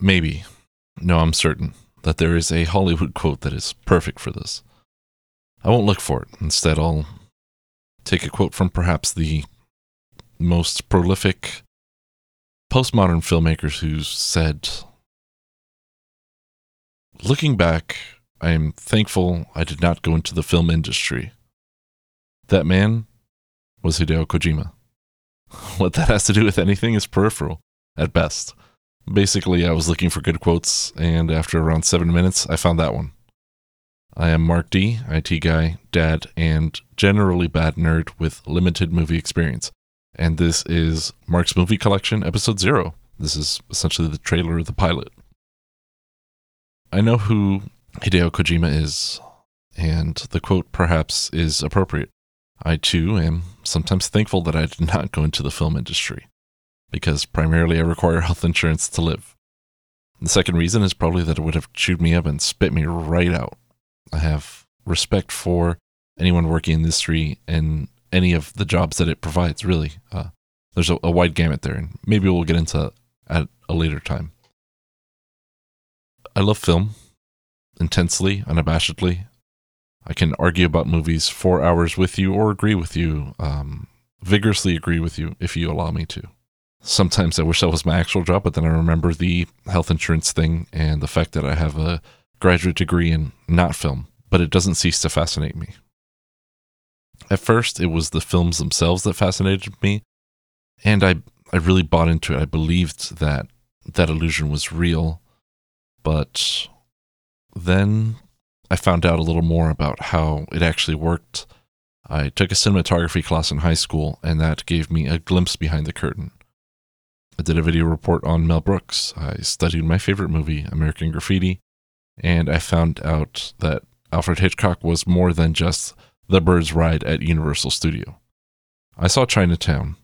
maybe, no, I'm certain that there is a Hollywood quote that is perfect for this. I won't look for it. Instead, I'll take a quote from perhaps the most prolific postmodern filmmakers who said, Looking back, I am thankful I did not go into the film industry. That man was Hideo Kojima. What that has to do with anything is peripheral, at best. Basically, I was looking for good quotes, and after around seven minutes, I found that one. I am Mark D, IT guy, dad, and generally bad nerd with limited movie experience. And this is Mark's Movie Collection, Episode Zero. This is essentially the trailer of the pilot. I know who Hideo Kojima is, and the quote perhaps is appropriate. I too am sometimes thankful that I did not go into the film industry, because primarily I require health insurance to live. The second reason is probably that it would have chewed me up and spit me right out. I have respect for anyone working in the industry and any of the jobs that it provides, really. Uh, there's a, a wide gamut there, and maybe we'll get into at a later time. I love film intensely, unabashedly. I can argue about movies for hours with you or agree with you, um, vigorously agree with you if you allow me to. Sometimes I wish that was my actual job, but then I remember the health insurance thing and the fact that I have a graduate degree in not film, but it doesn't cease to fascinate me. At first, it was the films themselves that fascinated me, and I, I really bought into it. I believed that that illusion was real, but then I found out a little more about how it actually worked. I took a cinematography class in high school, and that gave me a glimpse behind the curtain. I did a video report on Mel Brooks. I studied my favorite movie, American Graffiti, and I found out that Alfred Hitchcock was more than just the bird's ride at Universal Studio. I saw Chinatown,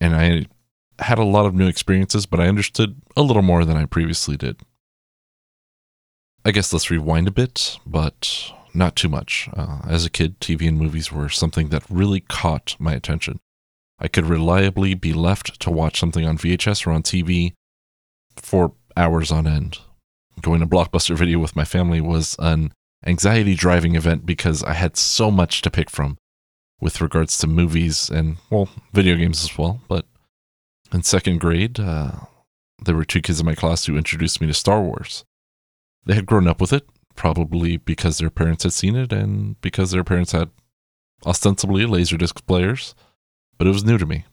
and I had a lot of new experiences, but I understood a little more than I previously did. I guess let's rewind a bit, but not too much. Uh, as a kid, TV and movies were something that really caught my attention. I could reliably be left to watch something on VHS or on TV for hours on end. Going to Blockbuster Video with my family was an anxiety driving event because I had so much to pick from with regards to movies and, well, video games as well. But in second grade, uh, there were two kids in my class who introduced me to Star Wars. They had grown up with it, probably because their parents had seen it and because their parents had ostensibly laserdisc players, but it was new to me.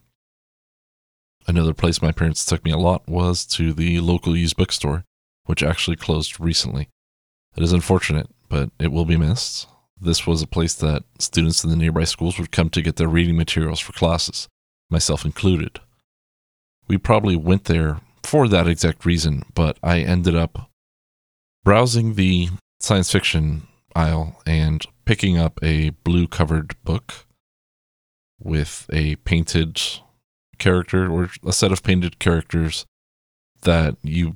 Another place my parents took me a lot was to the local used bookstore, which actually closed recently. It is unfortunate, but it will be missed. This was a place that students in the nearby schools would come to get their reading materials for classes, myself included. We probably went there for that exact reason, but I ended up browsing the science fiction aisle and picking up a blue covered book with a painted character or a set of painted characters that you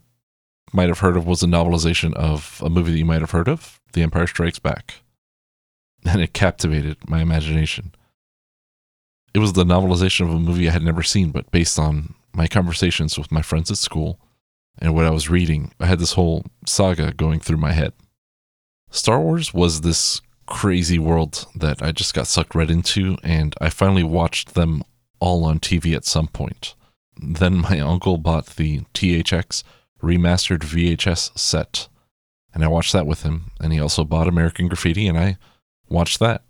might have heard of was a novelization of a movie that you might have heard of, The Empire Strikes Back. And it captivated my imagination. It was the novelization of a movie I had never seen, but based on my conversations with my friends at school and what I was reading, I had this whole saga going through my head. Star Wars was this crazy world that I just got sucked right into, and I finally watched them all on TV at some point. Then my uncle bought the THX remastered VHS set. And I watched that with him. And he also bought American Graffiti, and I watched that.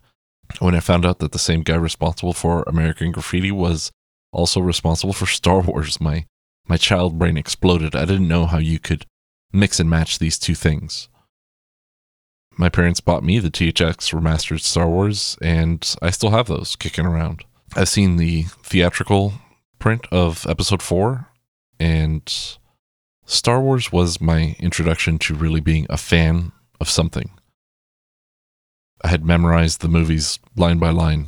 When I found out that the same guy responsible for American Graffiti was also responsible for Star Wars, my, my child brain exploded. I didn't know how you could mix and match these two things. My parents bought me the THX remastered Star Wars, and I still have those kicking around. I've seen the theatrical print of episode four, and Star Wars was my introduction to really being a fan of something. I had memorized the movies line by line.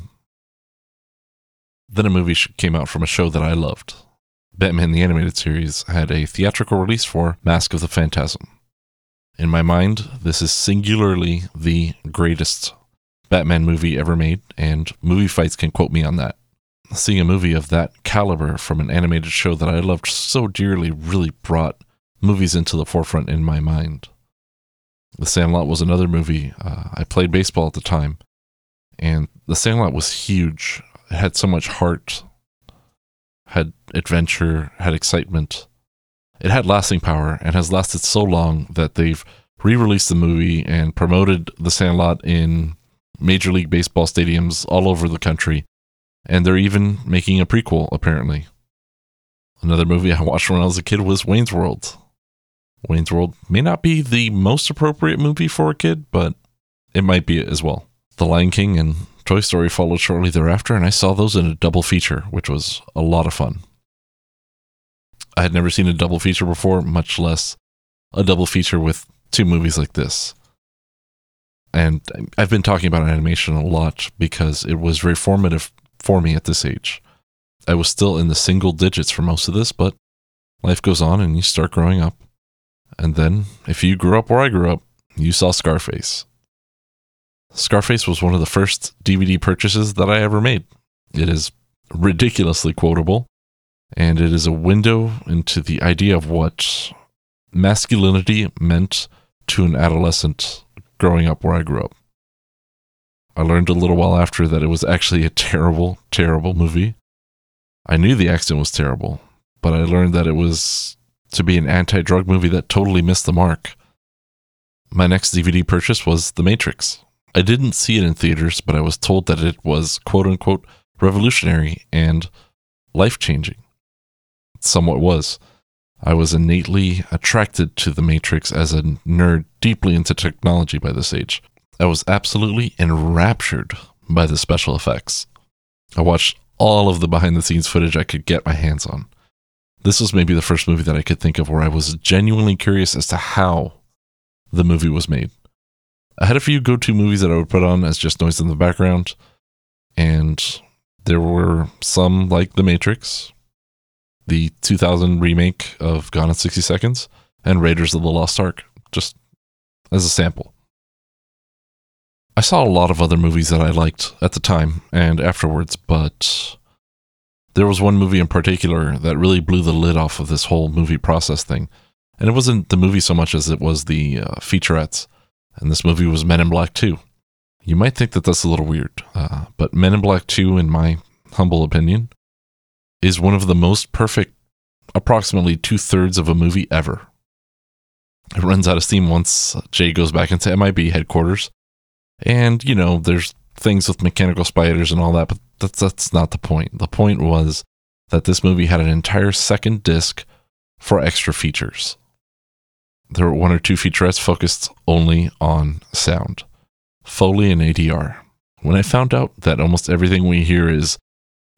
Then a movie came out from a show that I loved. Batman the Animated Series had a theatrical release for Mask of the Phantasm. In my mind, this is singularly the greatest Batman movie ever made, and movie fights can quote me on that. Seeing a movie of that caliber from an animated show that I loved so dearly really brought movies into the forefront in my mind. The Sandlot was another movie. Uh, I played baseball at the time, and The Sandlot was huge. It had so much heart, had adventure, had excitement. It had lasting power and has lasted so long that they've re released the movie and promoted The Sandlot in Major League Baseball stadiums all over the country. And they're even making a prequel, apparently. Another movie I watched when I was a kid was Wayne's World. Wayne's World may not be the most appropriate movie for a kid, but it might be as well. The Lion King and Toy Story followed shortly thereafter, and I saw those in a double feature, which was a lot of fun. I had never seen a double feature before, much less a double feature with two movies like this. And I've been talking about animation a lot because it was very formative for me at this age. I was still in the single digits for most of this, but life goes on and you start growing up. And then, if you grew up where I grew up, you saw Scarface. Scarface was one of the first DVD purchases that I ever made. It is ridiculously quotable, and it is a window into the idea of what masculinity meant to an adolescent growing up where I grew up. I learned a little while after that it was actually a terrible, terrible movie. I knew the accent was terrible, but I learned that it was to be an anti drug movie that totally missed the mark. My next DVD purchase was The Matrix. I didn't see it in theaters, but I was told that it was quote unquote revolutionary and life changing. Somewhat was. I was innately attracted to The Matrix as a nerd deeply into technology by this age. I was absolutely enraptured by the special effects. I watched all of the behind the scenes footage I could get my hands on. This was maybe the first movie that I could think of where I was genuinely curious as to how the movie was made. I had a few go to movies that I would put on as just noise in the background, and there were some like The Matrix, the 2000 remake of Gone in 60 Seconds, and Raiders of the Lost Ark, just as a sample. I saw a lot of other movies that I liked at the time and afterwards, but there was one movie in particular that really blew the lid off of this whole movie process thing. And it wasn't the movie so much as it was the uh, featurettes. And this movie was Men in Black 2. You might think that that's a little weird, uh, but Men in Black 2, in my humble opinion, is one of the most perfect, approximately two thirds of a movie ever. It runs out of steam once Jay goes back into MIB headquarters. And, you know, there's things with mechanical spiders and all that, but that's that's not the point. The point was that this movie had an entire second disc for extra features. There were one or two featurettes focused only on sound, Foley and ADR. When I found out that almost everything we hear is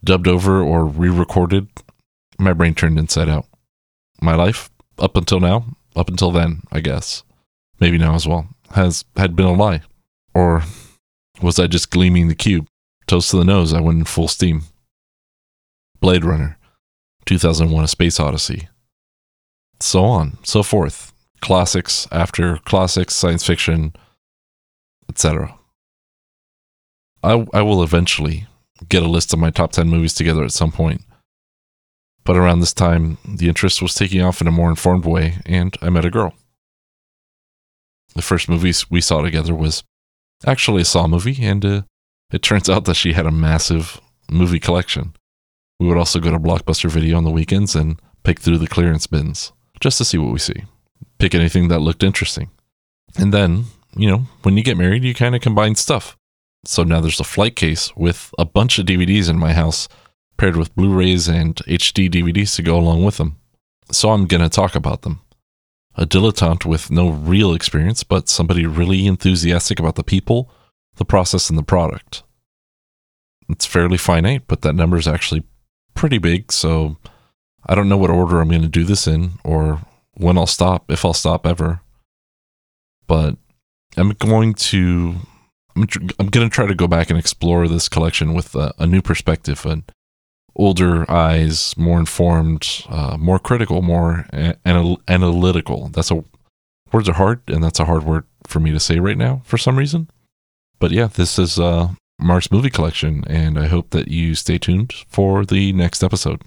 dubbed over or re-recorded, my brain turned inside out. My life up until now, up until then, I guess, maybe now as well, has had been a lie. Or was I just gleaming the cube? Toast to the nose, I went in full steam. Blade Runner, 2001 A Space Odyssey. So on, so forth. Classics after classics, science fiction, etc. I, I will eventually get a list of my top 10 movies together at some point. But around this time, the interest was taking off in a more informed way, and I met a girl. The first movie we saw together was actually a Saw movie, and uh, it turns out that she had a massive movie collection. We would also go to Blockbuster Video on the weekends and pick through the clearance bins just to see what we see. Pick anything that looked interesting. And then, you know, when you get married, you kind of combine stuff. So now there's a flight case with a bunch of DVDs in my house, paired with Blu rays and HD DVDs to go along with them. So I'm going to talk about them. A dilettante with no real experience, but somebody really enthusiastic about the people, the process, and the product. It's fairly finite, but that number is actually pretty big. So I don't know what order I'm going to do this in or when I'll stop, if I'll stop ever. But I'm going to I'm, I'm going to try to go back and explore this collection with a, a new perspective, and older eyes, more informed, uh, more critical, more anal- analytical. That's a words are hard, and that's a hard word for me to say right now for some reason. But yeah, this is uh, Mark's movie collection, and I hope that you stay tuned for the next episode.